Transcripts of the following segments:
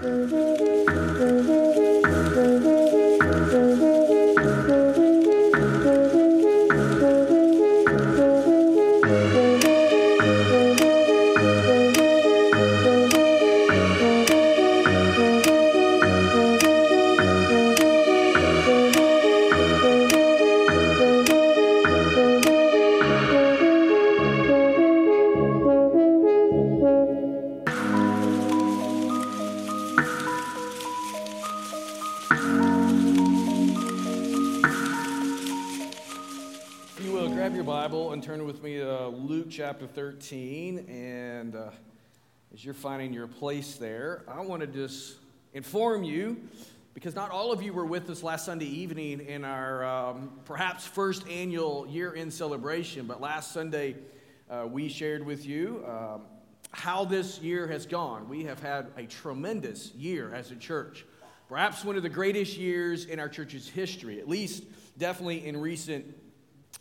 chapter you're finding your place there, I want to just inform you because not all of you were with us last Sunday evening in our um, perhaps first annual year end celebration. But last Sunday, uh, we shared with you um, how this year has gone. We have had a tremendous year as a church. Perhaps one of the greatest years in our church's history, at least definitely in recent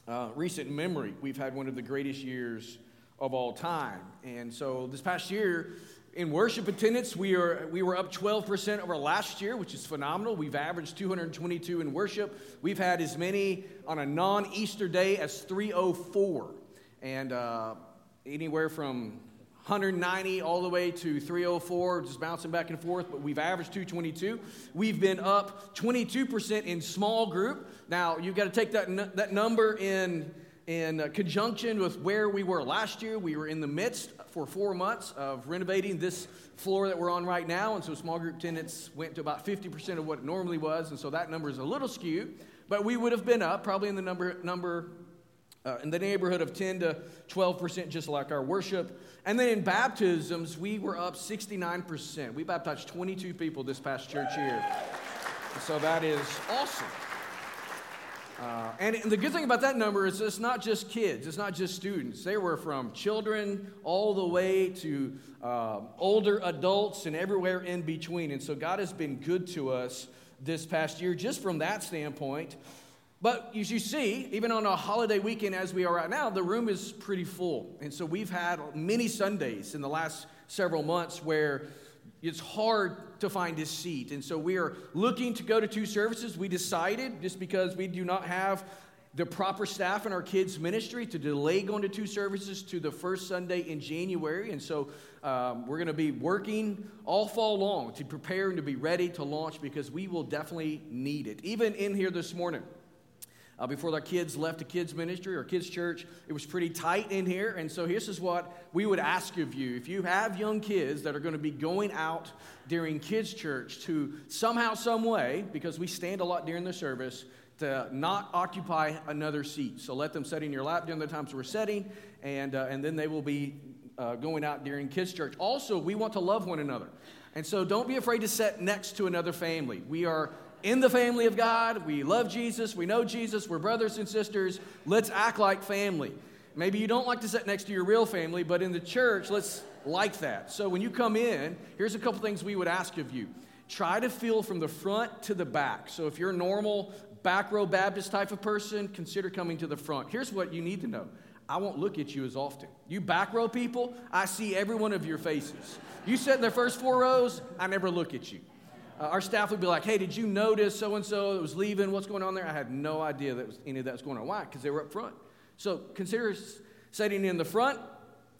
uh, recent memory, we've had one of the greatest years of all time. And so this past year, in worship attendance, we, are, we were up 12% over last year, which is phenomenal. We've averaged 222 in worship. We've had as many on a non Easter day as 304. And uh, anywhere from 190 all the way to 304, just bouncing back and forth, but we've averaged 222. We've been up 22% in small group. Now, you've got to take that, that number in, in conjunction with where we were last year. We were in the midst for four months of renovating this floor that we're on right now, and so small group attendance went to about 50% of what it normally was, and so that number is a little skewed. But we would have been up probably in the number, number uh, in the neighborhood of 10 to 12%, just like our worship. And then in baptisms, we were up 69%. We baptized 22 people this past church year. So that is awesome. Uh, and the good thing about that number is it's not just kids, it's not just students. They were from children all the way to uh, older adults and everywhere in between. And so God has been good to us this past year just from that standpoint. But as you see, even on a holiday weekend as we are right now, the room is pretty full. And so we've had many Sundays in the last several months where it's hard to find a seat. And so we are looking to go to two services. We decided, just because we do not have the proper staff in our kids' ministry, to delay going to two services to the first Sunday in January. And so um, we're going to be working all fall long to prepare and to be ready to launch because we will definitely need it. Even in here this morning, uh, before our kids left the kids' ministry or kids' church, it was pretty tight in here. And so, this is what we would ask of you. If you have young kids that are going to be going out during kids' church to somehow, some way, because we stand a lot during the service, to not occupy another seat. So, let them sit in your lap during the times we're setting, and, uh, and then they will be uh, going out during kids' church. Also, we want to love one another. And so, don't be afraid to sit next to another family. We are in the family of God. We love Jesus. We know Jesus. We're brothers and sisters. Let's act like family. Maybe you don't like to sit next to your real family, but in the church, let's like that. So when you come in, here's a couple things we would ask of you. Try to feel from the front to the back. So if you're a normal back row Baptist type of person, consider coming to the front. Here's what you need to know. I won't look at you as often. You back row people, I see every one of your faces. You sit in the first four rows, I never look at you. Uh, our staff would be like, hey, did you notice so and so that was leaving? What's going on there? I had no idea that was, any of that was going on. Why? Because they were up front. So consider setting in the front.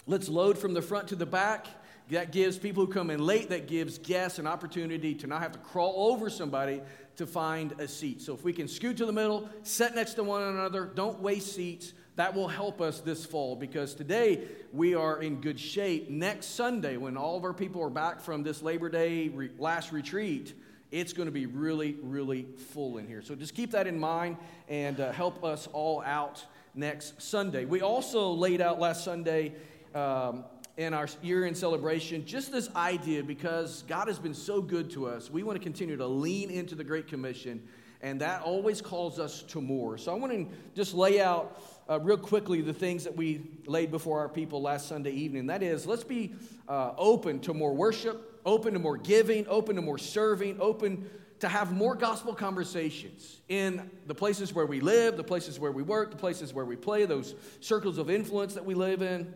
Let's load from the front to the back. That gives people who come in late, that gives guests an opportunity to not have to crawl over somebody to find a seat. So if we can scoot to the middle, sit next to one another, don't waste seats, that will help us this fall because today we are in good shape. Next Sunday, when all of our people are back from this Labor Day re- last retreat, it's going to be really, really full in here. So just keep that in mind and uh, help us all out next Sunday. We also laid out last Sunday um, in our year in celebration just this idea because God has been so good to us. We want to continue to lean into the Great Commission, and that always calls us to more. So I want to just lay out uh, real quickly the things that we laid before our people last Sunday evening. That is, let's be uh, open to more worship, open to more giving, open to more serving, open to have more gospel conversations in the places where we live, the places where we work, the places where we play, those circles of influence that we live in.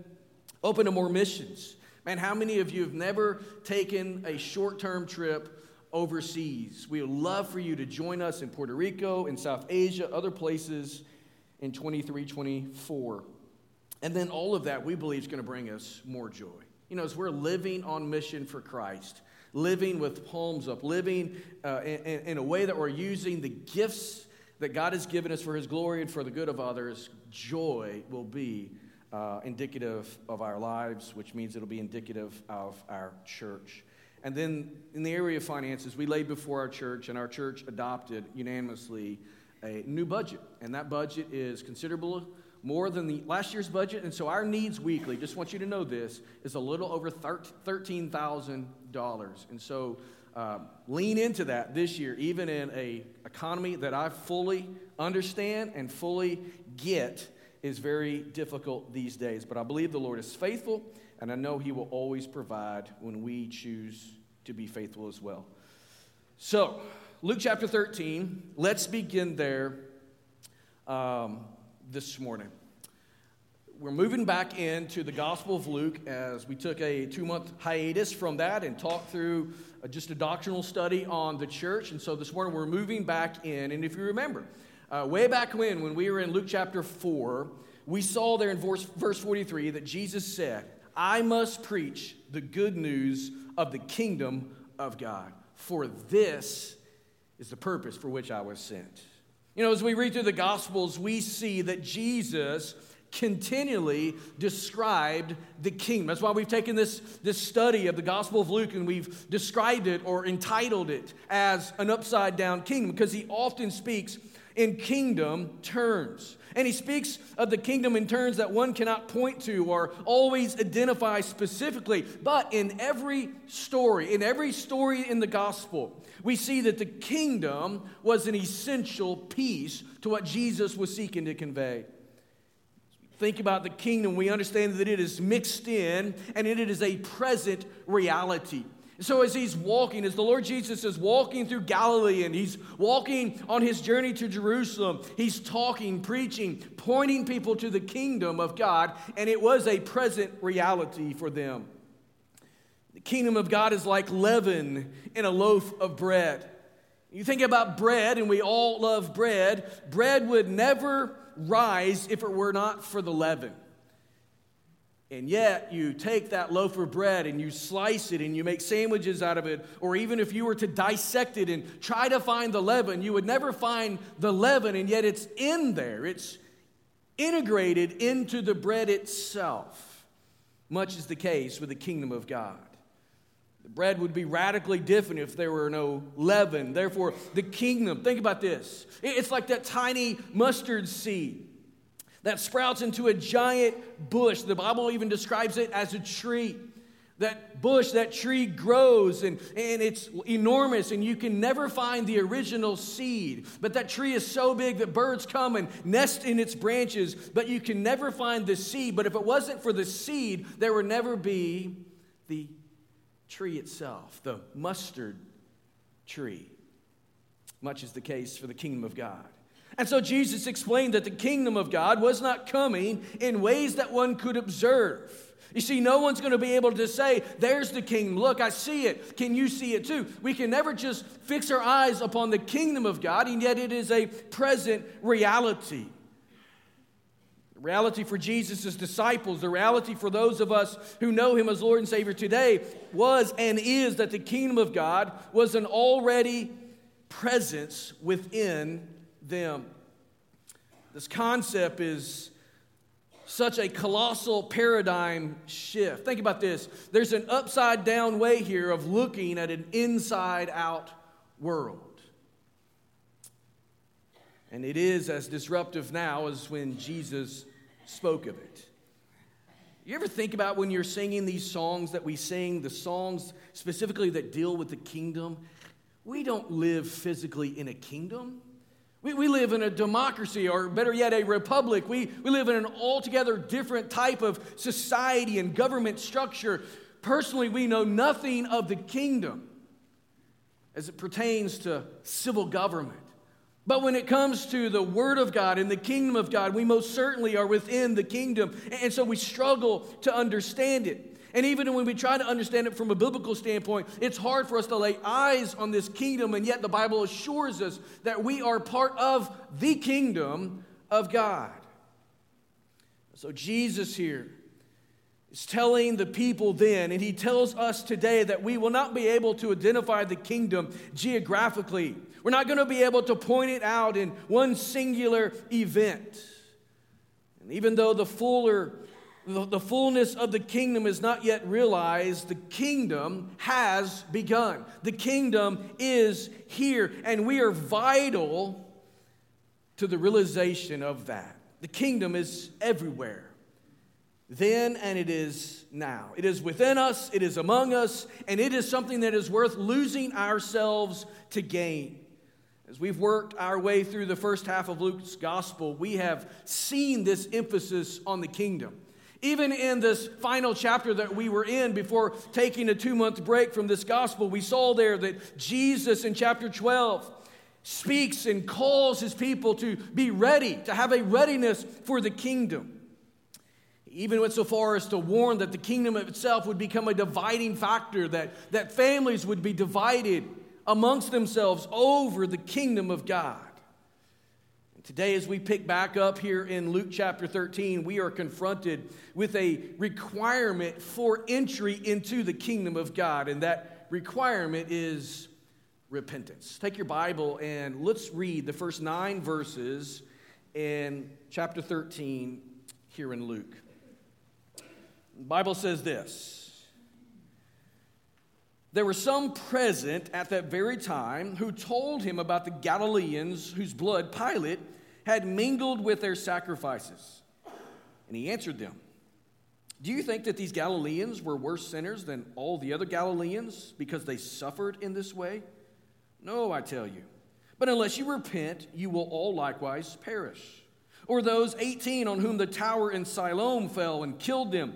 Open to more missions. Man, how many of you have never taken a short term trip overseas? We would love for you to join us in Puerto Rico, in South Asia, other places in 23, 24. And then all of that we believe is going to bring us more joy. You know, as we're living on mission for Christ, living with palms up, living uh, in, in a way that we're using the gifts that God has given us for His glory and for the good of others, joy will be uh, indicative of our lives, which means it'll be indicative of our church. And then in the area of finances, we laid before our church, and our church adopted unanimously a new budget. And that budget is considerable more than the last year's budget. And so our needs weekly, just want you to know this, is a little over $13,000. And so uh, lean into that this year, even in a economy that I fully understand and fully get is very difficult these days. But I believe the Lord is faithful, and I know He will always provide when we choose to be faithful as well. So, Luke chapter 13, let's begin there um, this morning. We're moving back into the Gospel of Luke as we took a two month hiatus from that and talked through uh, just a doctrinal study on the church. And so this morning we're moving back in. And if you remember, uh, way back when, when we were in Luke chapter 4, we saw there in verse, verse 43 that Jesus said, I must preach the good news of the kingdom of God, for this is the purpose for which I was sent. You know, as we read through the Gospels, we see that Jesus continually described the kingdom. That's why we've taken this, this study of the Gospel of Luke and we've described it or entitled it as an upside down kingdom because he often speaks in kingdom terms. And he speaks of the kingdom in terms that one cannot point to or always identify specifically. But in every story, in every story in the gospel, we see that the kingdom was an essential piece to what Jesus was seeking to convey. Think about the kingdom, we understand that it is mixed in and it is a present reality. So, as he's walking, as the Lord Jesus is walking through Galilee and he's walking on his journey to Jerusalem, he's talking, preaching, pointing people to the kingdom of God, and it was a present reality for them. The kingdom of God is like leaven in a loaf of bread. You think about bread, and we all love bread. Bread would never rise if it were not for the leaven. And yet, you take that loaf of bread and you slice it and you make sandwiches out of it. Or even if you were to dissect it and try to find the leaven, you would never find the leaven, and yet it's in there. It's integrated into the bread itself. Much is the case with the kingdom of God. The bread would be radically different if there were no leaven. Therefore, the kingdom, think about this it's like that tiny mustard seed that sprouts into a giant bush. The Bible even describes it as a tree. That bush, that tree grows and, and it's enormous, and you can never find the original seed. But that tree is so big that birds come and nest in its branches, but you can never find the seed. But if it wasn't for the seed, there would never be the tree itself, the mustard tree. Much is the case for the kingdom of God. And so Jesus explained that the kingdom of God was not coming in ways that one could observe. You see, no one's going to be able to say, There's the kingdom. Look, I see it. Can you see it too? We can never just fix our eyes upon the kingdom of God, and yet it is a present reality. The reality for Jesus' disciples, the reality for those of us who know him as Lord and Savior today was and is that the kingdom of God was an already presence within them. This concept is such a colossal paradigm shift. Think about this there's an upside down way here of looking at an inside out world. And it is as disruptive now as when Jesus spoke of it. You ever think about when you're singing these songs that we sing, the songs specifically that deal with the kingdom? We don't live physically in a kingdom. We, we live in a democracy, or better yet, a republic. We, we live in an altogether different type of society and government structure. Personally, we know nothing of the kingdom as it pertains to civil government. But when it comes to the Word of God and the kingdom of God, we most certainly are within the kingdom. And so we struggle to understand it. And even when we try to understand it from a biblical standpoint, it's hard for us to lay eyes on this kingdom, and yet the Bible assures us that we are part of the kingdom of God. So Jesus here is telling the people then, and he tells us today that we will not be able to identify the kingdom geographically. We're not going to be able to point it out in one singular event. And even though the fuller the, fullness of the kingdom is not yet realized, the kingdom has begun. The kingdom is here, and we are vital to the realization of that. The kingdom is everywhere. Then and it is now. It is within us, it is among us, and it is something that is worth losing ourselves to gain. As we've worked our way through the first half of Luke's gospel, we have seen this emphasis on the kingdom. Even in this final chapter that we were in before taking a two month break from this gospel, we saw there that Jesus in chapter 12 speaks and calls his people to be ready, to have a readiness for the kingdom. He even went so far as to warn that the kingdom itself would become a dividing factor, that, that families would be divided amongst themselves over the kingdom of God. Today, as we pick back up here in Luke chapter 13, we are confronted with a requirement for entry into the kingdom of God, and that requirement is repentance. Take your Bible and let's read the first nine verses in chapter 13 here in Luke. The Bible says this There were some present at that very time who told him about the Galileans whose blood Pilate had mingled with their sacrifices. And he answered them Do you think that these Galileans were worse sinners than all the other Galileans because they suffered in this way? No, I tell you. But unless you repent, you will all likewise perish. Or those 18 on whom the tower in Siloam fell and killed them,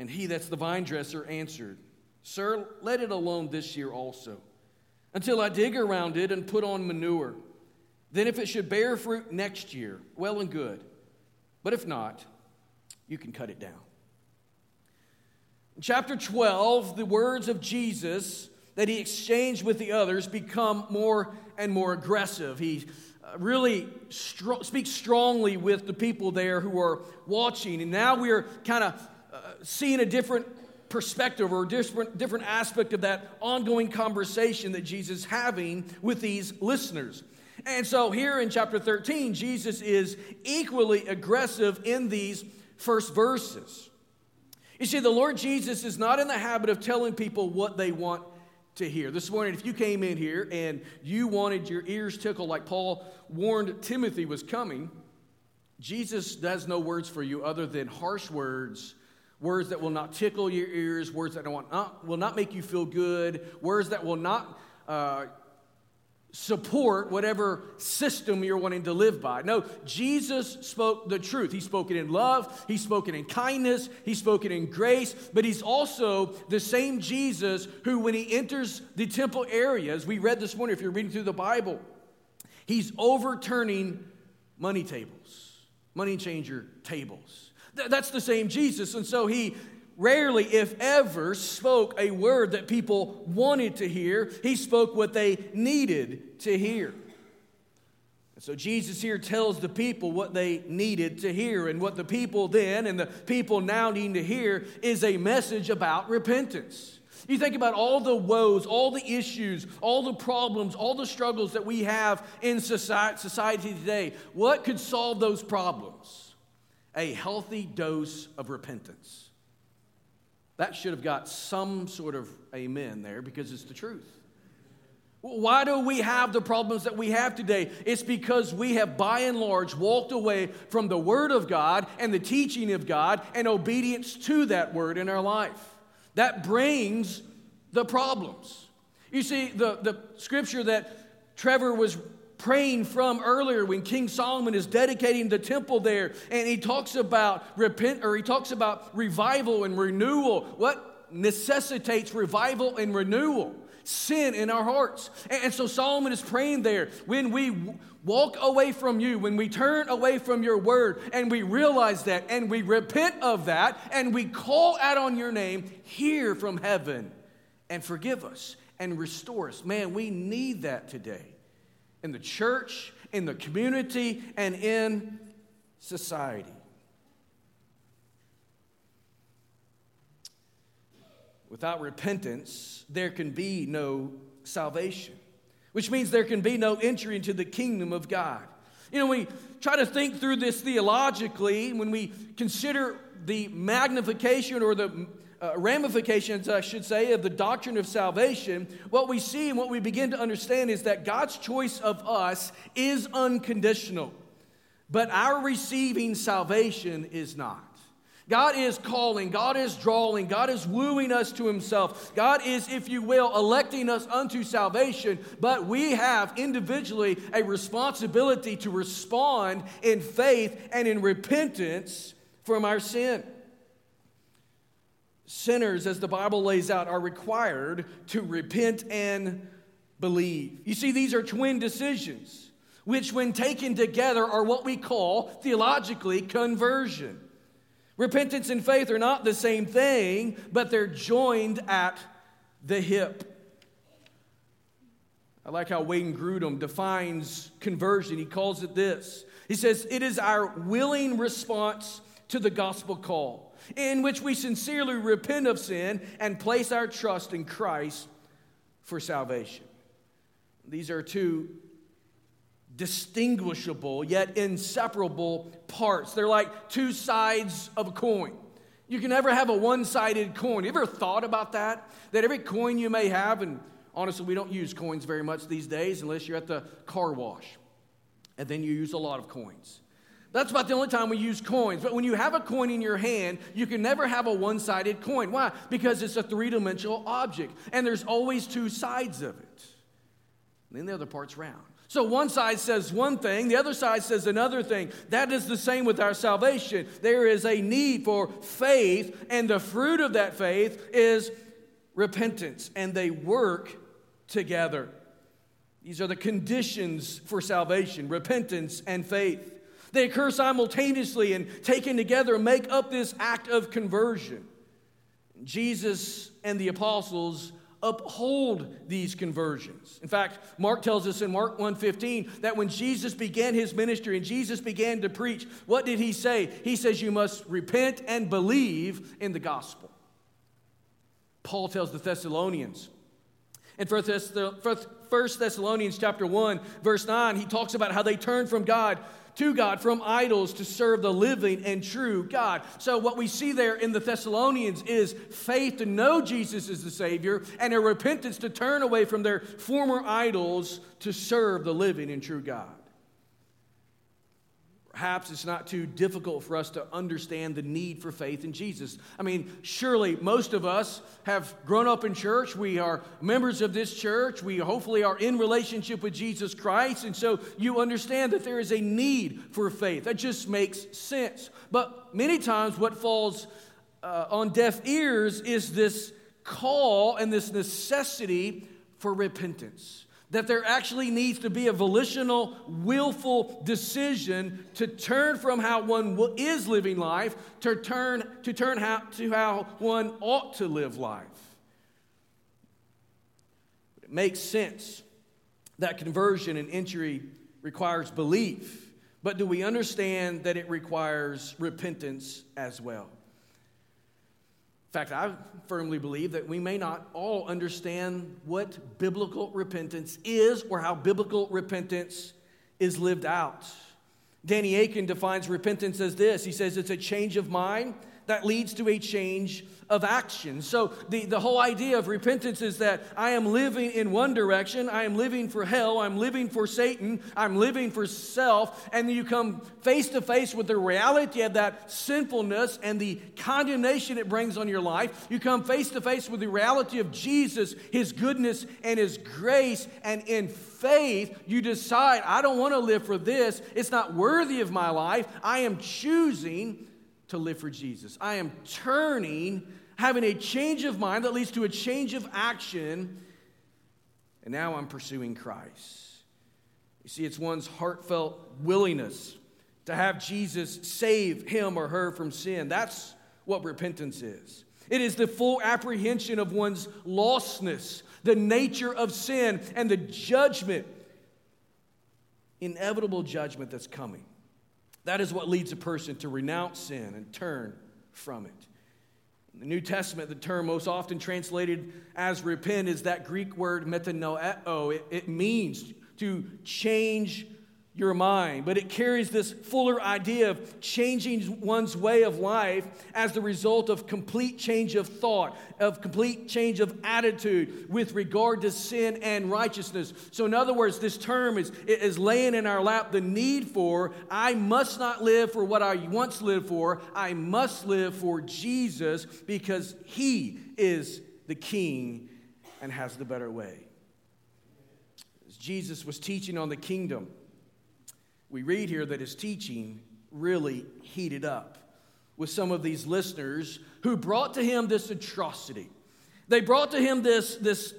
And he, that's the vine dresser, answered, Sir, let it alone this year also, until I dig around it and put on manure. Then if it should bear fruit next year, well and good. But if not, you can cut it down. In chapter 12, the words of Jesus that he exchanged with the others become more and more aggressive. He uh, really stro- speaks strongly with the people there who are watching. And now we're kind of seeing a different perspective or different, different aspect of that ongoing conversation that Jesus is having with these listeners. And so here in chapter 13, Jesus is equally aggressive in these first verses. You see, the Lord Jesus is not in the habit of telling people what they want to hear. This morning, if you came in here and you wanted your ears tickled like Paul warned Timothy was coming, Jesus has no words for you other than harsh words, words that will not tickle your ears, words that will not, will not make you feel good, words that will not uh, support whatever system you're wanting to live by. No, Jesus spoke the truth. He spoke it in love, he spoke it in kindness, he spoke it in grace, but he's also the same Jesus who, when he enters the temple area, as we read this morning, if you're reading through the Bible, he's overturning money tables, money changer tables. That's the same Jesus. And so he rarely, if ever, spoke a word that people wanted to hear. He spoke what they needed to hear. And so Jesus here tells the people what they needed to hear. And what the people then and the people now need to hear is a message about repentance. You think about all the woes, all the issues, all the problems, all the struggles that we have in society today. What could solve those problems? A healthy dose of repentance. That should have got some sort of amen there because it's the truth. Why do we have the problems that we have today? It's because we have, by and large, walked away from the Word of God and the teaching of God and obedience to that Word in our life. That brings the problems. You see, the, the scripture that Trevor was praying from earlier when King Solomon is dedicating the temple there, and he talks about repent or he talks about revival and renewal. What necessitates revival and renewal? Sin in our hearts. And, so Solomon is praying there when we walk away from you, when we turn away from your word, and we realize that, and we repent of that, and we call out on your name, hear from heaven and forgive us and restore us. Man, we need that today in the church, in the community, and in society. Without repentance, there can be no salvation, which means there can be no entry into the kingdom of God. You know, we try to think through this theologically when we consider the magnification or the uh, ramifications, I should say, of the doctrine of salvation, what we see and what we begin to understand is that God's choice of us is unconditional, but our receiving salvation is not. God is calling, God is drawing, God is wooing us to Himself. God is, if you will, electing us unto salvation, but we have individually a responsibility to respond in faith and in repentance from our sin. Sinners, as the Bible lays out, are required to repent and believe. You see, these are twin decisions, which, when taken together, are what we call theologically conversion. Repentance and faith are not the same thing, but they're joined at the hip. I like how Wayne Grudem defines conversion. He calls it this He says, It is our willing response to the gospel call in which we sincerely repent of sin and place our trust in Christ for salvation. These are two distinguishable yet inseparable parts. They're like two sides of a coin. You can never have a one sided coin. You ever thought about that? That every coin you may have, and honestly, we don't use coins very much these days unless you're at the car wash, and then you use a lot of coins. That's about the only time we use coins. But when you have a coin in your hand, you can never have a one sided coin. Why? Because it's a three dimensional object, and there's always two sides of it. And then the other part's round. So one side says one thing, the other side says another thing. That is the same with our salvation. There is a need for faith, and the fruit of that faith is repentance, and they work together. These are the conditions for salvation repentance and faith. They occur simultaneously and taken together make up this act of conversion. Jesus and the apostles uphold these conversions. In fact, Mark tells us in Mark 1:15 that when Jesus began his ministry and Jesus began to preach, what did he say? He says you must repent and believe in the gospel. Paul tells the Thessalonians in 1 Thessalonians chapter 1 verse 9, he talks about how they turned from God to God from idols to serve the living and true God. So, what we see there in the Thessalonians is faith to know Jesus is the Savior and a repentance to turn away from their former idols to serve the living and true God. Perhaps it's not too difficult for us to understand the need for faith in Jesus. I mean, surely most of us have grown up in church. We are members of this church. We hopefully are in relationship with Jesus Christ. And so you understand that there is a need for faith. That just makes sense. But many times, what falls uh, on deaf ears is this call and this necessity for repentance that there actually needs to be a volitional, willful decision to turn from how one is living life to turn to turn how, to how one ought to live life. It makes sense that conversion and entry requires belief, but do we understand that it requires repentance as well? In fact, I firmly believe that we may not all understand what biblical repentance is or how biblical repentance is lived out. Danny Akin defines repentance as this he says it's a change of mind that leads to a change of action. So, the, the whole idea of repentance is that I am living in one direction, I am living for hell, I'm living for Satan, I'm living for self, and you come face to face with the reality of that sinfulness and the condemnation it brings on your life. You come face to face with the reality of Jesus, his goodness, and his grace, and in faith, you decide, I don't want to live for this. It's not worthy of my life. I am choosing to live for Jesus. I am turning, having a change of mind that leads to a change of action, and now I'm pursuing Christ. You see, it's one's heartfelt willingness to have Jesus save him or her from sin. That's what repentance is. It is the full apprehension of one's lostness, the nature of sin, and the judgment, inevitable judgment that's coming. That is what leads a person to renounce sin and turn from it. In the New Testament, the term most often translated as repent is that Greek word metanoeo. It, it means to change your mind, but it carries this fuller idea of changing one's way of life as the result of complete change of thought, of complete change of attitude with regard to sin and righteousness. So, in other words, this term is, is laying in our lap the need for I must not live for what I once lived for, I must live for Jesus because He is the King and has the better way. As Jesus was teaching on the kingdom, we read here that his teaching really heated up with some of these listeners who brought to him this atrocity. They brought to him this, this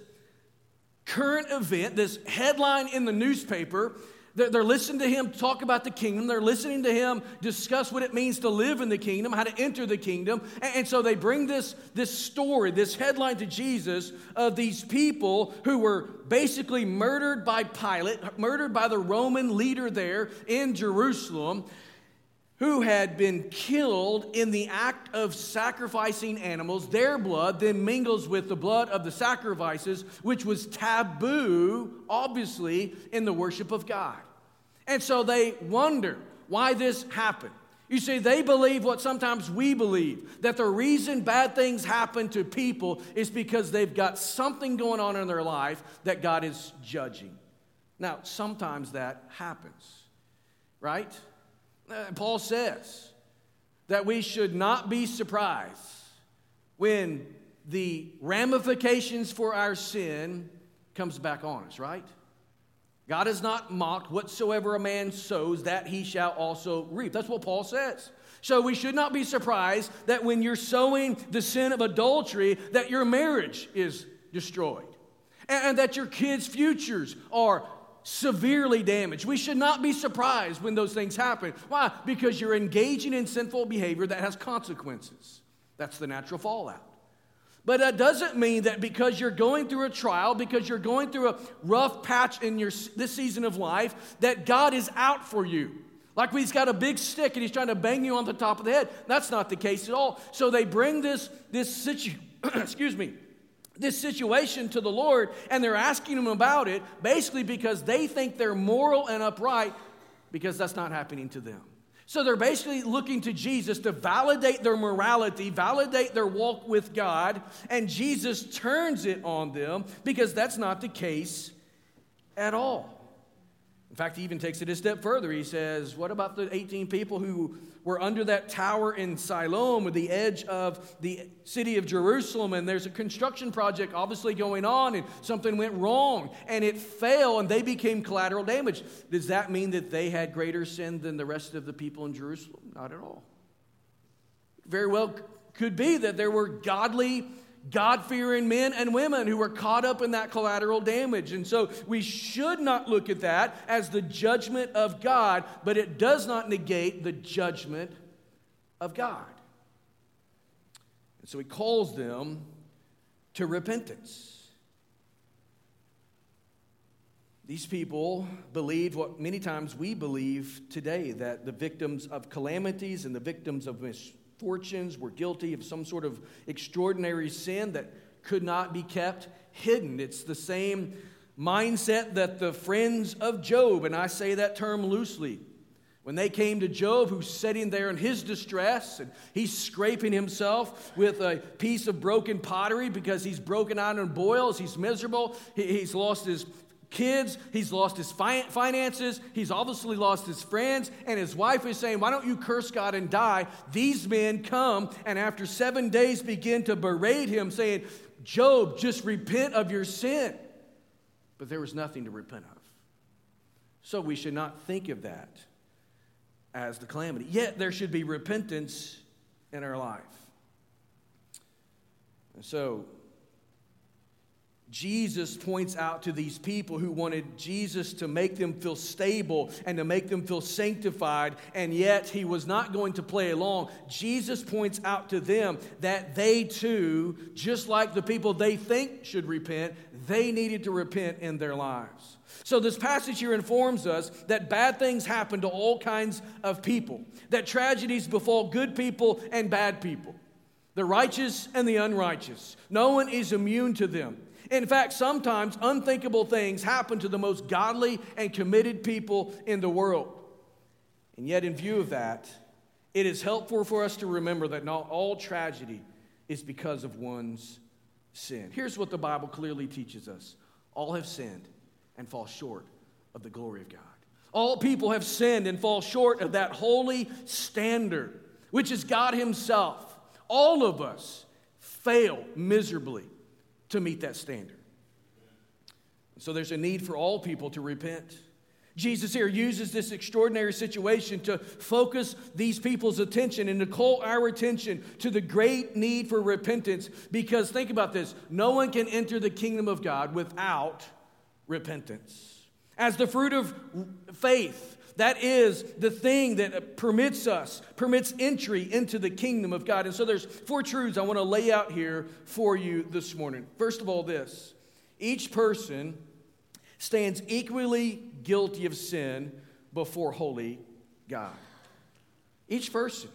current event, this headline in the newspaper they're listening to him talk about the kingdom. They're listening to him discuss what it means to live in the kingdom, how to enter the kingdom. And so they bring this, this story, this headline to Jesus of these people who were basically murdered by Pilate, murdered by the Roman leader there in Jerusalem who had been killed in the act of sacrificing animals. Their blood then mingles with the blood of the sacrifices, which was taboo, obviously, in the worship of God. And so they wonder why this happened. You see, they believe what sometimes we believe that the reason bad things happen to people is because they've got something going on in their life that God is judging. Now, sometimes that happens, right? Uh, Paul says that we should not be surprised when the ramifications for our sin comes back on us, right? God is not mocked. Whatsoever a man sows, that he shall also reap. That's what Paul says. So we should not be surprised that when you're sowing the sin of adultery, that your marriage is destroyed. And that your kids' futures are severely damaged. We should not be surprised when those things happen. Why? Because you're engaging in sinful behavior that has consequences. That's the natural fallout. But that doesn't mean that because you're going through a trial, because you're going through a rough patch in your this season of life, that God is out for you. Like he's got a big stick and he's trying to bang you on the top of the head. That's not the case at all. So they bring this this situ- excuse me this situation to the Lord and they're asking him about it basically because they think they're moral and upright because that's not happening to them. So they're basically looking to Jesus to validate their morality, validate their walk with God, and Jesus turns it on them because that's not the case at all. In fact, he even takes it a step further. He says, What about the 18 people who were under that tower in Siloam at the edge of the city of Jerusalem? And there's a construction project obviously going on, and something went wrong, and it fell, and they became collateral damage. Does that mean that they had greater sin than the rest of the people in Jerusalem? Not at all. Very well could be that there were godly God fearing men and women who were caught up in that collateral damage. And so we should not look at that as the judgment of God, but it does not negate the judgment of God. And so he calls them to repentance. These people believed what many times we believe today that the victims of calamities and the victims of mis- fortunes, were guilty of some sort of extraordinary sin that could not be kept hidden. It's the same mindset that the friends of Job, and I say that term loosely, When they came to Job, who's sitting there in his distress, and he's scraping himself with a piece of broken pottery because he's broken out in boils, he's miserable, he's lost his kids, he's lost his fi- finances, he's obviously lost his friends, and his wife is saying, Why don't you curse God and die? These men come and after seven days begin to berate him, saying, Job, just repent of your sin. But there was nothing to repent of. So we should not think of that as the calamity. Yet there should be repentance in our life. And so Jesus points out to these people who wanted Jesus to make them feel stable and to make them feel sanctified, and yet he was not going to play along. Jesus points out to them that they too, just like the people they think should repent, they needed to repent in their lives. So, this passage here informs us that bad things happen to all kinds of people, that tragedies befall good people and bad people, the righteous and the unrighteous. No one is immune to them. In fact, sometimes unthinkable things happen to the most godly and committed people in the world. And yet, in view of that, it is helpful for us to remember that not all tragedy is because of one's sin. Here's what the Bible clearly teaches us all have sinned and fall short of the glory of God. All people have sinned and fall short of that holy standard, which is God Himself. All of us fail miserably to meet that standard. So there's a need for all people to repent. Jesus here uses this extraordinary situation to focus these people's attention and to call our attention to the great need for repentance because think about this no one can enter the kingdom of God without repentance. As the fruit of faith, that is the thing that permits us, permits entry into the kingdom of God. And so there's four truths I want to lay out here for you this morning. First of all, this each person stands equally guilty of sin before holy God. Each person.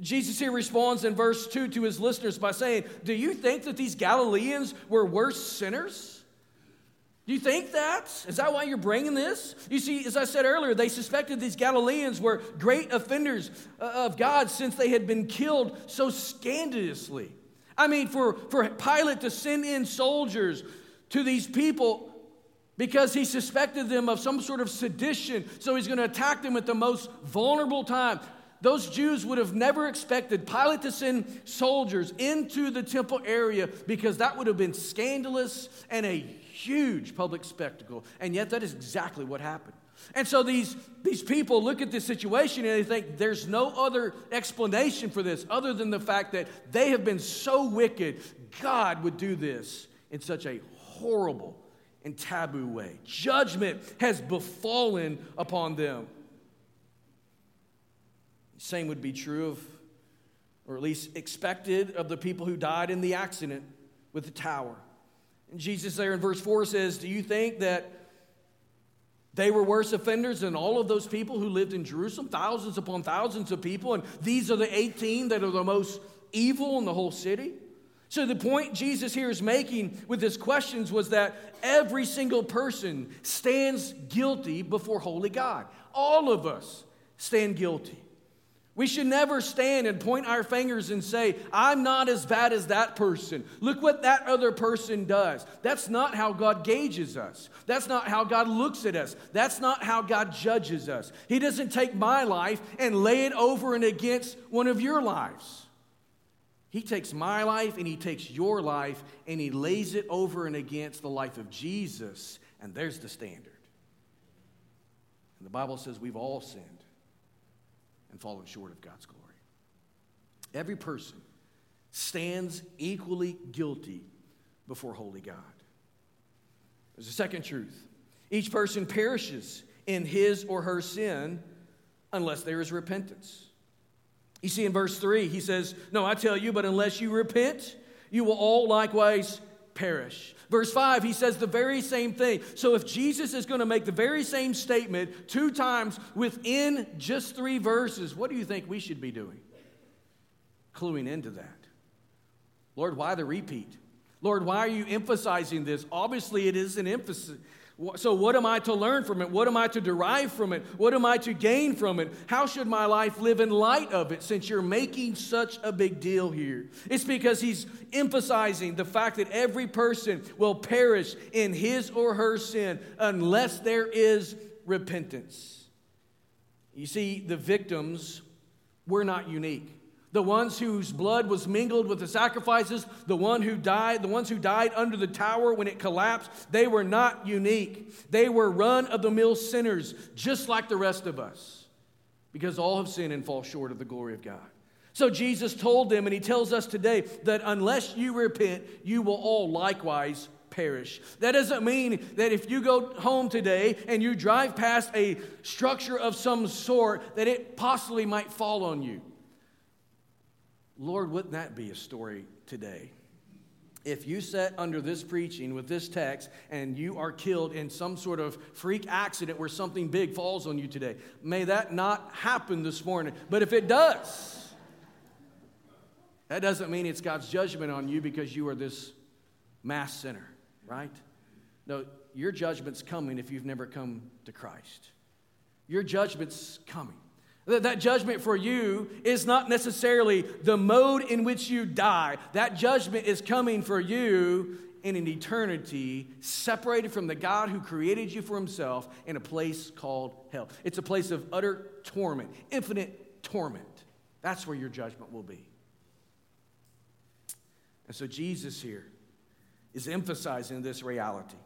Jesus here responds in verse 2 to his listeners by saying, Do you think that these Galileans were worse sinners? Do you think that? Is that why you're bringing this? You see, as I said earlier, they suspected these Galileans were great offenders uh, of God since they had been killed so scandalously. I mean, for, for Pilate to send in soldiers to these people because he suspected them of some sort of sedition, so he's going to attack them at the most vulnerable time. Those Jews would have never expected Pilate to send soldiers into the temple area because that would have been scandalous and a huge public spectacle. And yet, that is exactly what happened. And so these, these people look at this situation and they think there's no other explanation for this other than the fact that they have been so wicked, God would do this in such a horrible and taboo way. Judgment has befallen upon them. Same would be true of, or at least expected, of the people who died in the accident with the tower. And Jesus, there in verse 4, says, Do you think that they were worse offenders than all of those people who lived in Jerusalem? Thousands upon thousands of people, and these are the 18 that are the most evil in the whole city? So, the point Jesus here is making with his questions was that every single person stands guilty before holy God. All of us stand guilty. We should never stand and point our fingers and say, I'm not as bad as that person. Look what that other person does. That's not how God gauges us. That's not how God looks at us. That's not how God judges us. He doesn't take my life and lay it over and against one of your lives. He takes my life and He takes your life and He lays it over and against the life of Jesus. And there's the standard. And the Bible says we've all sinned and fallen short of God's glory. Every person stands equally guilty before holy God. There's a second truth each person perishes in his or her sin unless there is repentance. You see, in verse 3, he says, No, I tell you, but unless you repent, you will all likewise perish. Verse 5, he says the very same thing. So if Jesus is going to make the very same statement two times within just three verses, what do you think we should be doing? Cluing into that. Lord, why the repeat? Lord, why are you emphasizing this? Obviously, it is an emphasis. So, what am I to learn from it? What am I to derive from it? What am I to gain from it? How should my life live in light of it since you're making such a big deal here? It's because he's emphasizing the fact that every person will perish in his or her sin unless there is repentance. You see, the victims were not unique the ones whose blood was mingled with the sacrifices, the one who died, the ones who died under the tower when it collapsed, they were not unique. They were run of the mill sinners, just like the rest of us, because all have sinned and fall short of the glory of God. So Jesus told them, and he tells us today, that unless you repent, you will all likewise perish. That doesn't mean that if you go home today and you drive past a structure of some sort, that it possibly might fall on you. Lord, wouldn't that be a story today? If you sat under this preaching with this text and you are killed in some sort of freak accident where something big falls on you today, may that not happen this morning. But if it does, that doesn't mean it's God's judgment on you because you are this mass sinner, right? No, your judgment's coming if you've never come to Christ. Your judgment's coming. That judgment for you is not necessarily the mode in which you die. That judgment is coming for you in an eternity separated from the God who created you for himself in a place called hell. It's a place of utter torment, infinite torment. That's where your judgment will be. And so Jesus here is emphasizing this reality.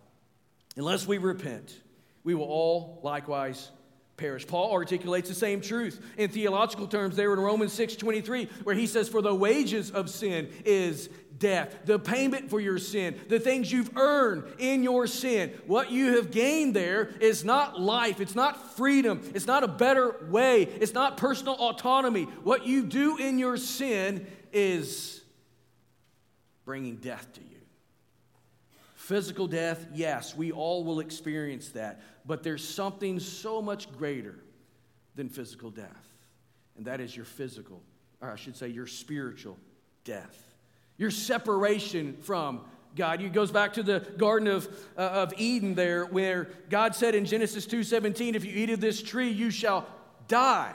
Unless we repent, we will all likewise perish. Paul articulates the same truth in theological terms there in Romans 6 23, where he says, For the wages of sin is death. The payment for your sin, the things you've earned in your sin, what you have gained there is not life, it's not freedom, it's not a better way, it's not personal autonomy. What you do in your sin is bringing death to you. Physical death, yes, we all will experience that. But there's something so much greater than physical death, and that is your physical, or I should say, your spiritual death. Your separation from God. It goes back to the Garden of, uh, of Eden there, where God said in Genesis 2:17, if you eat of this tree, you shall die.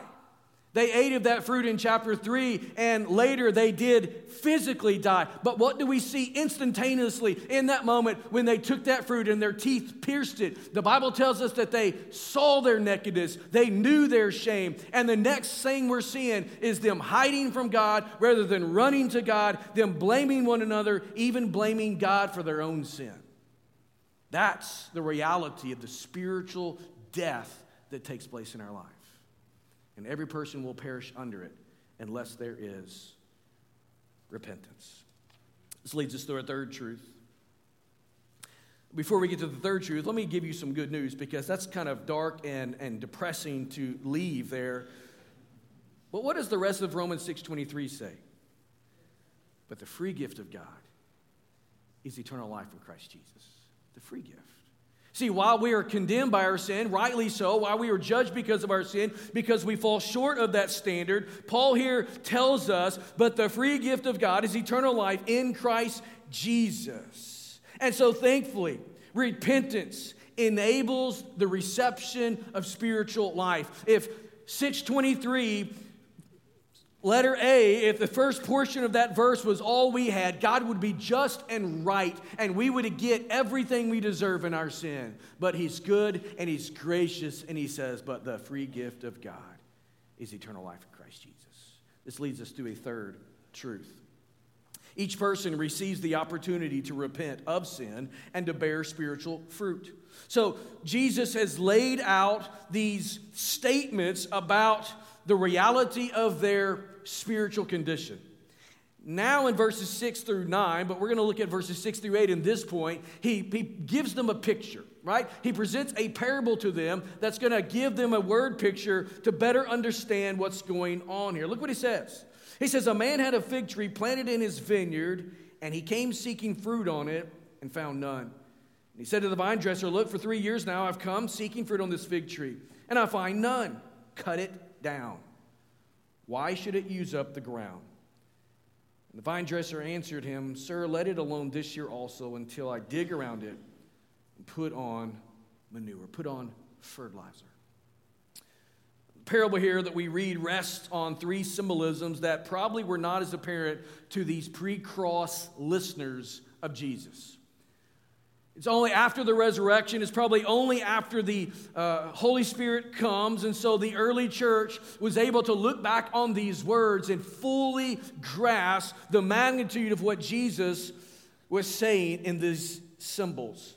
They ate of that fruit in chapter 3, and later they did physically die. But what do we see instantaneously in that moment when they took that fruit and their teeth pierced it? The Bible tells us that they saw their nakedness, they knew their shame. And the next thing we're seeing is them hiding from God rather than running to God, them blaming one another, even blaming God for their own sin. That's the reality of the spiritual death that takes place in our life and every person will perish under it unless there is repentance. This leads us to our third truth. Before we get to the third truth, let me give you some good news because that's kind of dark and, and depressing to leave there. But what does the rest of Romans 6:23 say? But the free gift of God is eternal life in Christ Jesus. The free gift. See, while we are condemned by our sin, rightly so, while we are judged because of our sin, because we fall short of that standard, Paul here tells us, but the free gift of God is eternal life in Christ Jesus. And so, thankfully, repentance enables the reception of spiritual life. If 623 Letter A, if the first portion of that verse was all we had, God would be just and right, and we would get everything we deserve in our sin. But He's good and He's gracious, and He says, But the free gift of God is eternal life in Christ Jesus. This leads us to a third truth. Each person receives the opportunity to repent of sin and to bear spiritual fruit. So, Jesus has laid out these statements about the reality of their spiritual condition. Now, in verses 6 through 9, but we're going to look at verses 6 through 8 in this point, he, he gives them a picture, right? He presents a parable to them that's going to give them a word picture to better understand what's going on here. Look what he says. He says, A man had a fig tree planted in his vineyard, and he came seeking fruit on it and found none. And he said to the vine dresser, Look, for three years now I've come seeking fruit on this fig tree, and I find none. Cut it down. Why should it use up the ground? The vine dresser answered him, Sir, let it alone this year also until I dig around it and put on manure, put on fertilizer. The parable here that we read rests on three symbolisms that probably were not as apparent to these pre cross listeners of Jesus. It's only after the resurrection, it's probably only after the uh, Holy Spirit comes. And so the early church was able to look back on these words and fully grasp the magnitude of what Jesus was saying in these symbols.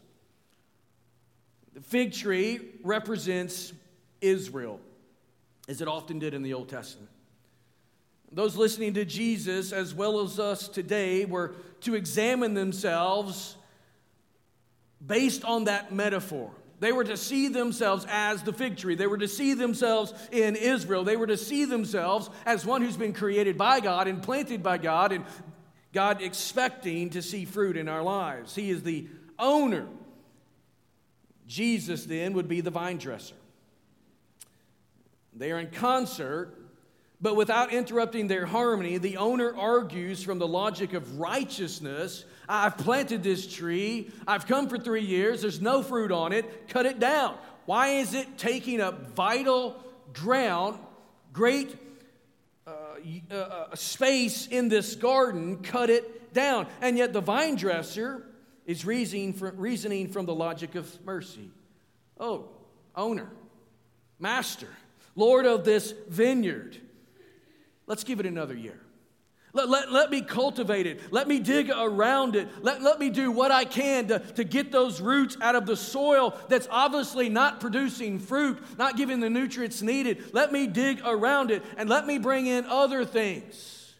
The fig tree represents Israel, as it often did in the Old Testament. Those listening to Jesus, as well as us today, were to examine themselves based on that metaphor. They were to see themselves as the fig tree. They were to see themselves in Israel. They were to see themselves as one who's been created by God and planted by God, and God expecting to see fruit in our lives. He is the owner. Jesus then would be the vine dresser. They are in concert, but without interrupting their harmony, the owner argues from the logic of righteousness I've planted this tree. I've come for three years. There's no fruit on it. Cut it down. Why is it taking up vital ground, great uh, uh, uh, space in this garden? Cut it down. And yet the vine dresser is reasoning from, reasoning from the logic of mercy. Oh, owner, master, Lord of this vineyard, let's give it another year. Let, let, let me cultivate it. Let me dig around it. Let, let me do what I can to, to get those roots out of the soil that's obviously not producing fruit, not giving the nutrients needed. Let me dig around it and let me bring in other things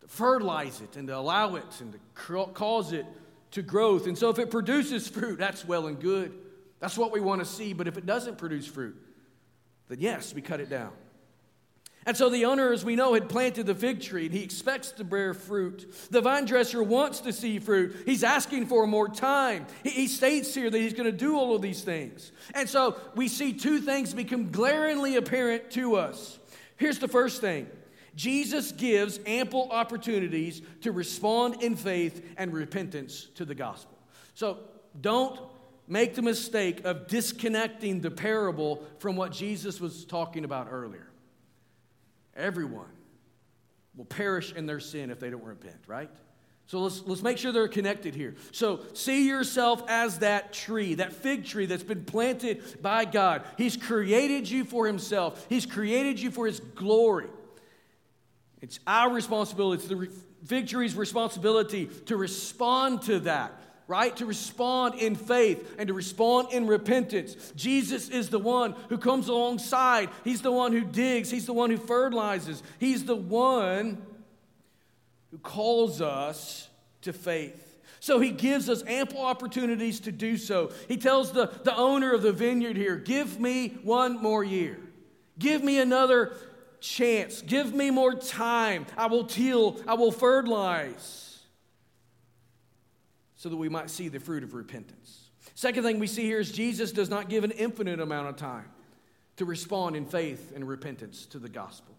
to fertilize it and to allow it and to cause it to growth. And so if it produces fruit, that's well and good. That's what we want to see. But if it doesn't produce fruit, then yes, we cut it down. And so the owner, as we know, had planted the fig tree and he expects to bear fruit. The vine dresser wants to see fruit. He's asking for more time. He, he states here that he's going to do all of these things. And so we see two things become glaringly apparent to us. Here's the first thing Jesus gives ample opportunities to respond in faith and repentance to the gospel. So don't make the mistake of disconnecting the parable from what Jesus was talking about earlier. Everyone will perish in their sin if they don't repent, right? So let's, let's make sure they're connected here. So see yourself as that tree, that fig tree that's been planted by God. He's created you for Himself, He's created you for His glory. It's our responsibility, it's the fig tree's responsibility to respond to that right? To respond in faith and to respond in repentance. Jesus is the one who comes alongside. He's the one who digs. He's the one who fertilizes. He's the one who calls us to faith. So he gives us ample opportunities to do so. He tells the, the owner of the vineyard here, Give me one more year. Give me another chance. Give me more time. I will till, I will fertilize so that we might see the fruit of repentance. Second thing we see here is Jesus does not give an infinite amount of time to respond in faith and repentance to the gospel.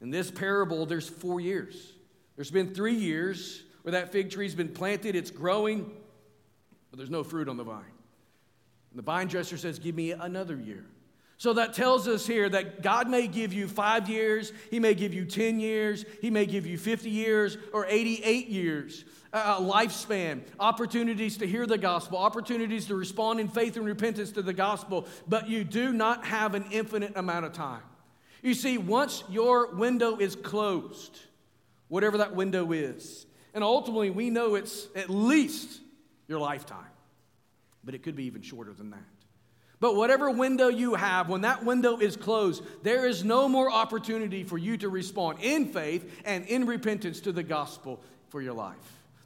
In this parable, there's four years. There's been three years where that fig tree's been planted, it's growing, but there's no fruit on the vine. And the vine dresser says, Give me another year. So that tells us here that God may give you five years, He may give you 10 years, He may give you 50 years, or 88 years uh, lifespan, opportunities to hear the gospel, opportunities to respond in faith and repentance to the gospel, but you do not have an infinite amount of time. You see, once your window is closed, whatever that window is, and ultimately we know it's at least your lifetime, but it could be even shorter than that. But whatever window you have, when that window is closed, there is no more opportunity for you to respond in faith and in repentance to the gospel for your life.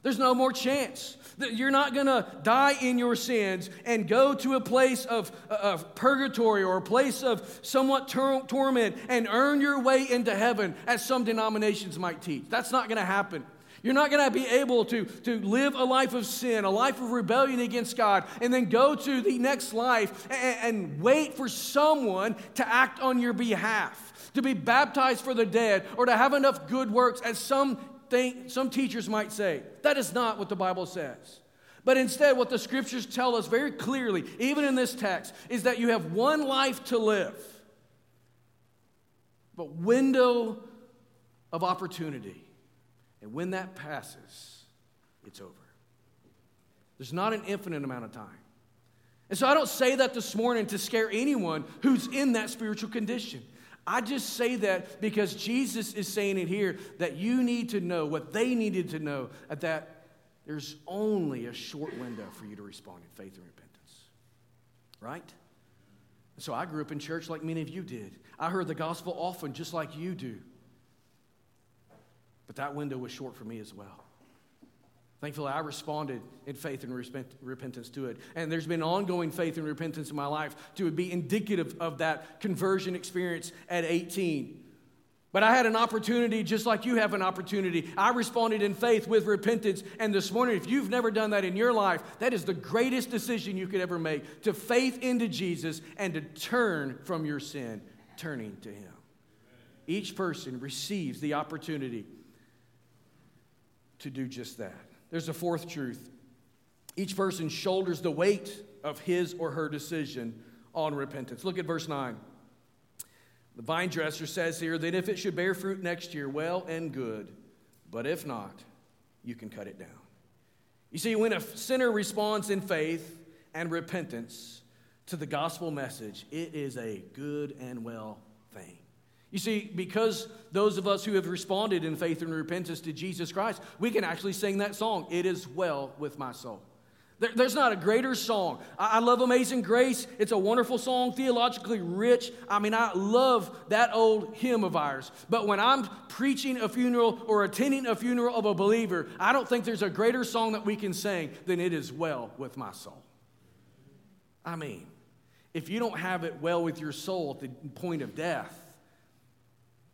There's no more chance. You're not going to die in your sins and go to a place of, uh, of purgatory or a place of somewhat tor- torment and earn your way into heaven, as some denominations might teach. That's not going to happen. You're not going to be able to, to live a life of sin, a life of rebellion against God, and then go to the next life and, and wait for someone to act on your behalf, to be baptized for the dead, or to have enough good works, as some think, some teachers might say that is not what the Bible says. But instead, what the scriptures tell us very clearly, even in this text, is that you have one life to live. But window of opportunity. And when that passes, it's over. There's not an infinite amount of time. And so I don't say that this morning to scare anyone who's in that spiritual condition. I just say that because Jesus is saying it here that you need to know what they needed to know that there's only a short window for you to respond in faith and repentance. Right? So I grew up in church like many of you did. I heard the gospel often just like you do. But that window was short for me as well. Thankfully, I responded in faith and repentance to it. And there's been ongoing faith and repentance in my life to be indicative of that conversion experience at 18. But I had an opportunity just like you have an opportunity. I responded in faith with repentance. And this morning, if you've never done that in your life, that is the greatest decision you could ever make to faith into Jesus and to turn from your sin, turning to Him. Each person receives the opportunity to do just that. There's a fourth truth each person shoulders the weight of his or her decision on repentance. Look at verse 9. The vine dresser says here that if it should bear fruit next year, well and good, but if not, you can cut it down. You see, when a sinner responds in faith and repentance to the gospel message, it is a good and well thing. You see, because those of us who have responded in faith and repentance to Jesus Christ, we can actually sing that song, It Is Well With My Soul. There, there's not a greater song. I, I love Amazing Grace. It's a wonderful song, theologically rich. I mean, I love that old hymn of ours. But when I'm preaching a funeral or attending a funeral of a believer, I don't think there's a greater song that we can sing than It Is Well With My Soul. I mean, if you don't have it well with your soul at the point of death,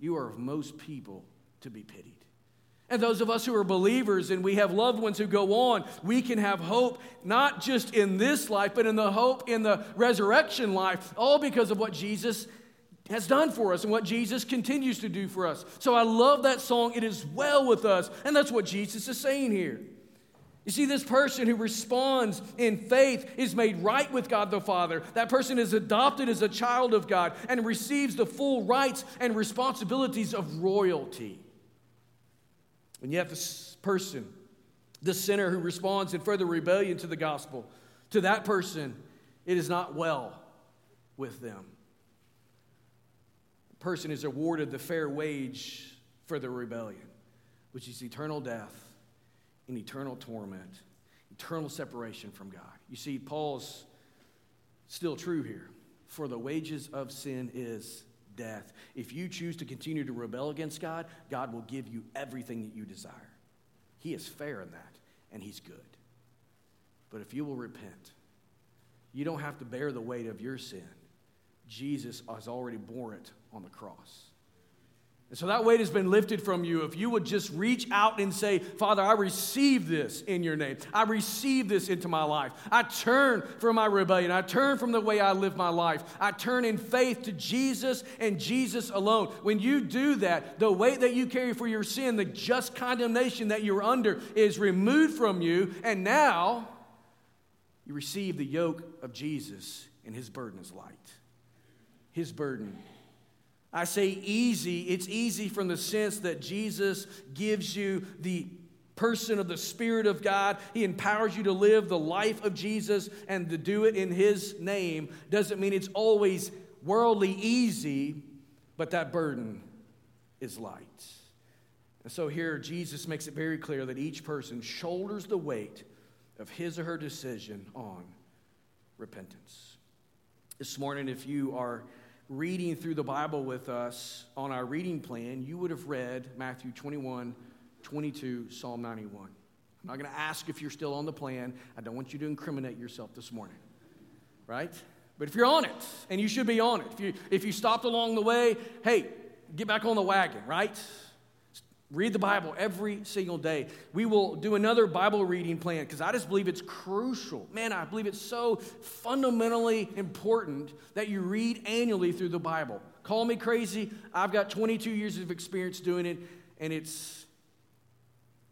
you are of most people to be pitied. And those of us who are believers and we have loved ones who go on, we can have hope not just in this life, but in the hope in the resurrection life, all because of what Jesus has done for us and what Jesus continues to do for us. So I love that song, It Is Well With Us. And that's what Jesus is saying here. You see, this person who responds in faith is made right with God the Father. That person is adopted as a child of God and receives the full rights and responsibilities of royalty. And yet, this person, the sinner who responds in further rebellion to the gospel, to that person, it is not well with them. The person is awarded the fair wage for the rebellion, which is eternal death in eternal torment, eternal separation from God. You see, Paul's still true here. For the wages of sin is death. If you choose to continue to rebel against God, God will give you everything that you desire. He is fair in that, and He's good. But if you will repent, you don't have to bear the weight of your sin. Jesus has already bore it on the cross. And so that weight has been lifted from you. If you would just reach out and say, Father, I receive this in your name. I receive this into my life. I turn from my rebellion. I turn from the way I live my life. I turn in faith to Jesus and Jesus alone. When you do that, the weight that you carry for your sin, the just condemnation that you're under, is removed from you. And now you receive the yoke of Jesus, and his burden is light. His burden I say easy, it's easy from the sense that Jesus gives you the person of the Spirit of God. He empowers you to live the life of Jesus and to do it in His name. Doesn't mean it's always worldly easy, but that burden is light. And so here, Jesus makes it very clear that each person shoulders the weight of his or her decision on repentance. This morning, if you are reading through the Bible with us on our reading plan, you would have read Matthew 21, 22, Psalm 91. I'm not going to ask if you're still on the plan. I don't want you to incriminate yourself this morning, right? But if you're on it, and you should be on it, if you, if you stopped along the way, hey, get back on the wagon, right? Read the Bible every single day. We will do another Bible reading plan because I just believe it's crucial. Man, I believe it's so fundamentally important that you read annually through the Bible. Call me crazy. I've got 22 years of experience doing it, and it's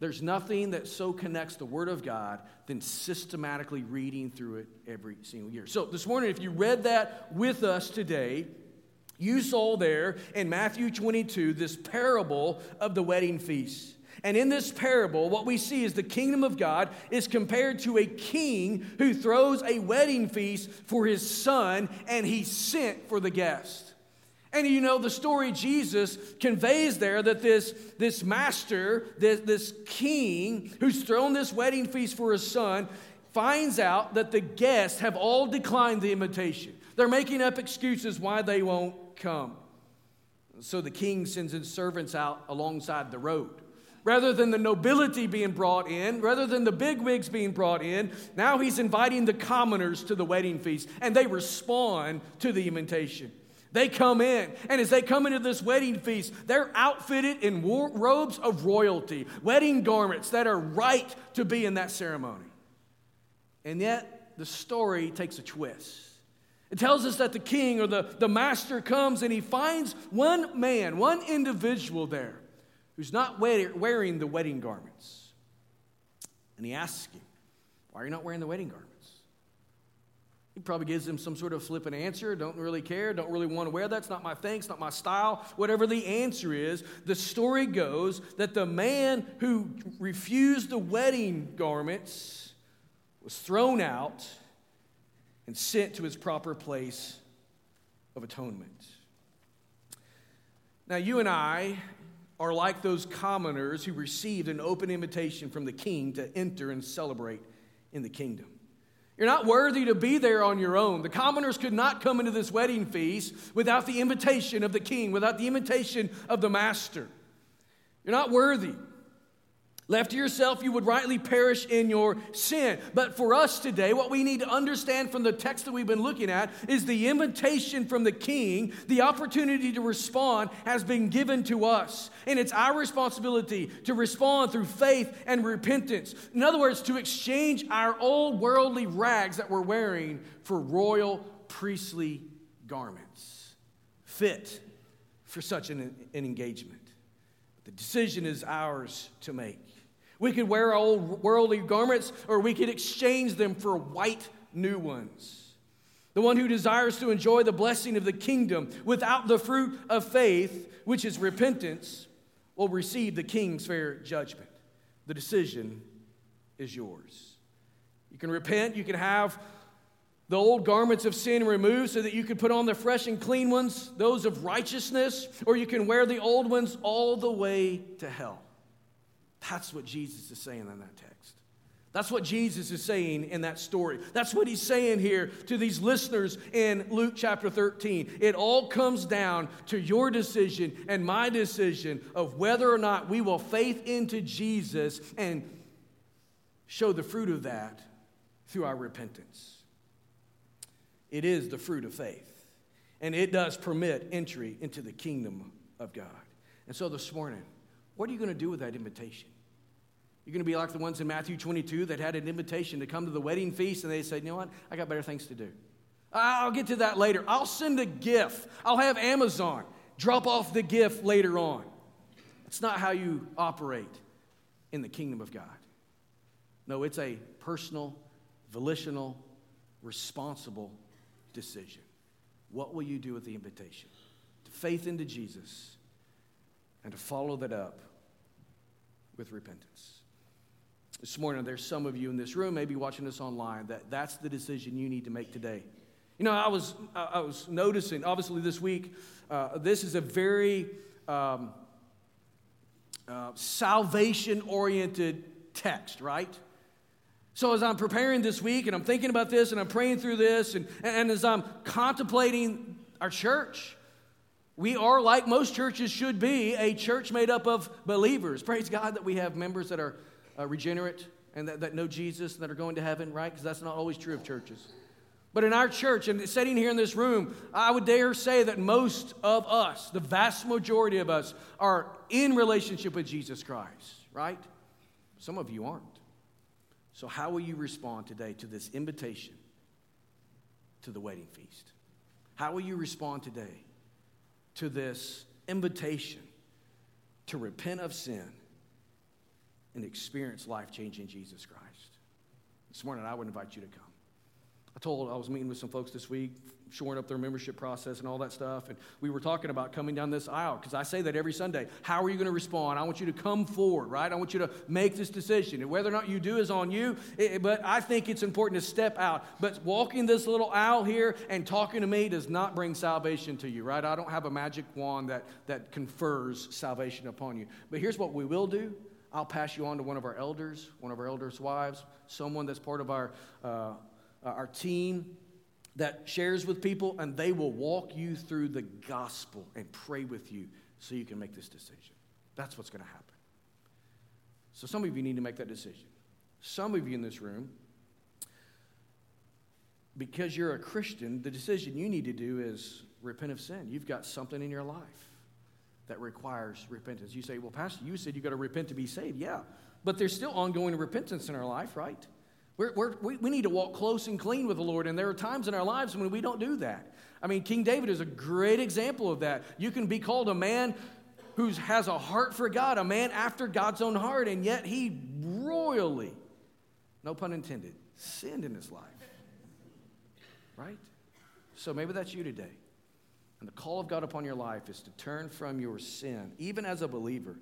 There's nothing that so connects the Word of God than systematically reading through it every single year. So, this morning, if you read that with us today, you saw there in Matthew 22 this parable of the wedding feast. And in this parable, what we see is the kingdom of God is compared to a king who throws a wedding feast for his son and he sent for the guest. And you know, the story Jesus conveys there that this, this master, this, this king who's thrown this wedding feast for his son, finds out that the guests have all declined the invitation. They're making up excuses why they won't come. So the king sends his servants out alongside the road. Rather than the nobility being brought in, rather than the bigwigs being brought in, now he's inviting the commoners to the wedding feast, and they respond to the invitation. They come in, and as they come into this wedding feast, they're outfitted in robes of royalty, wedding garments that are right to be in that ceremony. And yet, the story takes a twist. It tells us that the king or the, the master comes and he finds one man, one individual there, who's not wearing the wedding garments. And he asks him, Why are you not wearing the wedding garments? He probably gives him some sort of flippant answer. Don't really care. Don't really want to wear that. It's not my thing. It's not my style. Whatever the answer is, the story goes that the man who refused the wedding garments was thrown out and sent to his proper place of atonement. Now, you and I are like those commoners who received an open invitation from the king to enter and celebrate in the kingdom. You're not worthy to be there on your own. The commoners could not come into this wedding feast without the invitation of the king, without the invitation of the master. You're not worthy. Left to yourself, you would rightly perish in your sin. But for us today, what we need to understand from the text that we've been looking at is the invitation from the king, the opportunity to respond has been given to us. And it's our responsibility to respond through faith and repentance. In other words, to exchange our old worldly rags that we're wearing for royal priestly garments, fit for such an, an engagement. The decision is ours to make. We could wear our old worldly garments or we could exchange them for white new ones. The one who desires to enjoy the blessing of the kingdom without the fruit of faith, which is repentance, will receive the king's fair judgment. The decision is yours. You can repent, you can have the old garments of sin removed so that you can put on the fresh and clean ones, those of righteousness, or you can wear the old ones all the way to hell. That's what Jesus is saying in that text. That's what Jesus is saying in that story. That's what he's saying here to these listeners in Luke chapter 13. It all comes down to your decision and my decision of whether or not we will faith into Jesus and show the fruit of that through our repentance. It is the fruit of faith, and it does permit entry into the kingdom of God. And so this morning, what are you going to do with that invitation? You're going to be like the ones in Matthew 22 that had an invitation to come to the wedding feast and they said, you know what? I got better things to do. I'll get to that later. I'll send a gift. I'll have Amazon drop off the gift later on. It's not how you operate in the kingdom of God. No, it's a personal, volitional, responsible decision. What will you do with the invitation? To faith into Jesus and to follow that up with repentance. This morning, there's some of you in this room, maybe watching us online, that that's the decision you need to make today. You know, I was, I was noticing, obviously, this week, uh, this is a very um, uh, salvation oriented text, right? So, as I'm preparing this week and I'm thinking about this and I'm praying through this, and, and as I'm contemplating our church, we are, like most churches should be, a church made up of believers. Praise God that we have members that are uh, regenerate and that, that know Jesus and that are going to heaven, right? Because that's not always true of churches. But in our church, and sitting here in this room, I would dare say that most of us, the vast majority of us, are in relationship with Jesus Christ, right? Some of you aren't. So, how will you respond today to this invitation to the wedding feast? How will you respond today to this invitation to repent of sin and experience life changing Jesus Christ. This morning, I would invite you to come. I told I was meeting with some folks this week, shoring up their membership process and all that stuff, and we were talking about coming down this aisle because I say that every Sunday. How are you going to respond? I want you to come forward, right? I want you to make this decision, and whether or not you do is on you. It, but I think it's important to step out. But walking this little aisle here and talking to me does not bring salvation to you, right? I don't have a magic wand that that confers salvation upon you. But here's what we will do. I'll pass you on to one of our elders, one of our elders' wives, someone that's part of our. Uh, uh, our team that shares with people, and they will walk you through the gospel and pray with you so you can make this decision. That's what's going to happen. So, some of you need to make that decision. Some of you in this room, because you're a Christian, the decision you need to do is repent of sin. You've got something in your life that requires repentance. You say, Well, Pastor, you said you've got to repent to be saved. Yeah, but there's still ongoing repentance in our life, right? We're, we're, we we need to walk close and clean with the Lord, and there are times in our lives when we don't do that. I mean, King David is a great example of that. You can be called a man who has a heart for God, a man after God's own heart, and yet he royally, no pun intended, sinned in his life. Right? So maybe that's you today. And the call of God upon your life is to turn from your sin, even as a believer,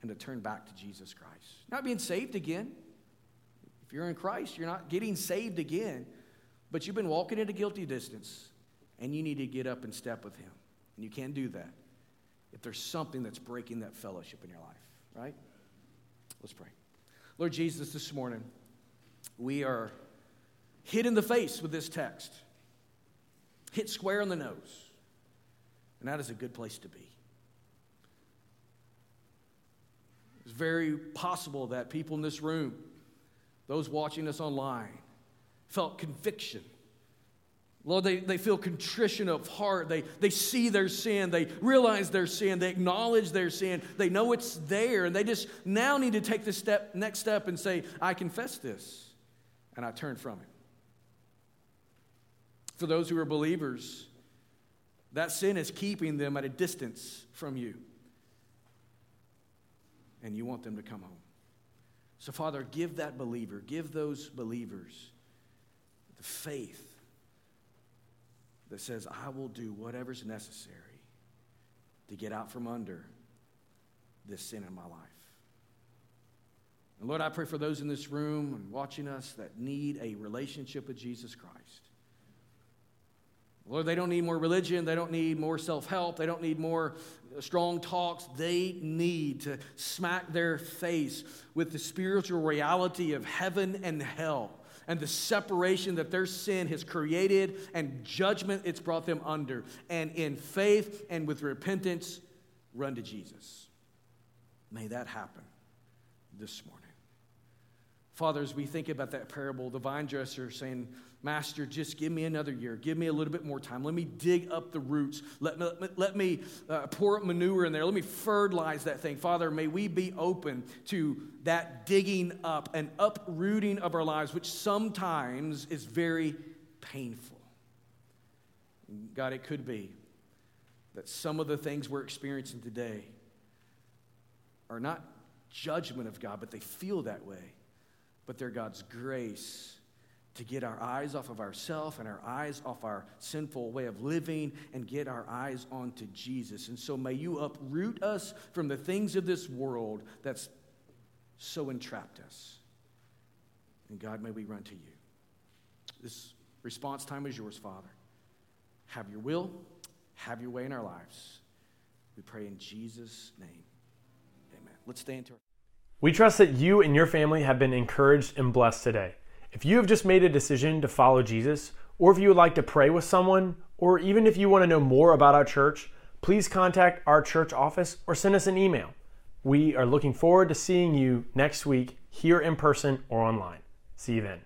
and to turn back to Jesus Christ. Not being saved again. If you're in Christ, you're not getting saved again, but you've been walking at a guilty distance, and you need to get up and step with Him. And you can't do that if there's something that's breaking that fellowship in your life, right? Let's pray. Lord Jesus, this morning, we are hit in the face with this text, hit square on the nose. And that is a good place to be. It's very possible that people in this room those watching us online felt conviction. Lord, they, they feel contrition of heart. They, they see their sin. They realize their sin. They acknowledge their sin. They know it's there. And they just now need to take the step, next step and say, I confess this. And I turn from it. For those who are believers, that sin is keeping them at a distance from you. And you want them to come home. So, Father, give that believer, give those believers the faith that says, I will do whatever's necessary to get out from under this sin in my life. And Lord, I pray for those in this room and watching us that need a relationship with Jesus Christ. Lord, they don't need more religion. They don't need more self help. They don't need more strong talks. They need to smack their face with the spiritual reality of heaven and hell and the separation that their sin has created and judgment it's brought them under. And in faith and with repentance, run to Jesus. May that happen this morning. Father, as we think about that parable, the vine dresser saying, Master, just give me another year. Give me a little bit more time. Let me dig up the roots. Let me, let me uh, pour manure in there. Let me fertilize that thing. Father, may we be open to that digging up and uprooting of our lives, which sometimes is very painful. God, it could be that some of the things we're experiencing today are not judgment of God, but they feel that way. But they're God's grace to get our eyes off of ourself and our eyes off our sinful way of living and get our eyes onto Jesus. And so may you uproot us from the things of this world that's so entrapped us. And God, may we run to you. This response time is yours, Father. Have your will, have your way in our lives. We pray in Jesus' name. Amen. Let's stand to our. We trust that you and your family have been encouraged and blessed today. If you have just made a decision to follow Jesus, or if you would like to pray with someone, or even if you want to know more about our church, please contact our church office or send us an email. We are looking forward to seeing you next week here in person or online. See you then.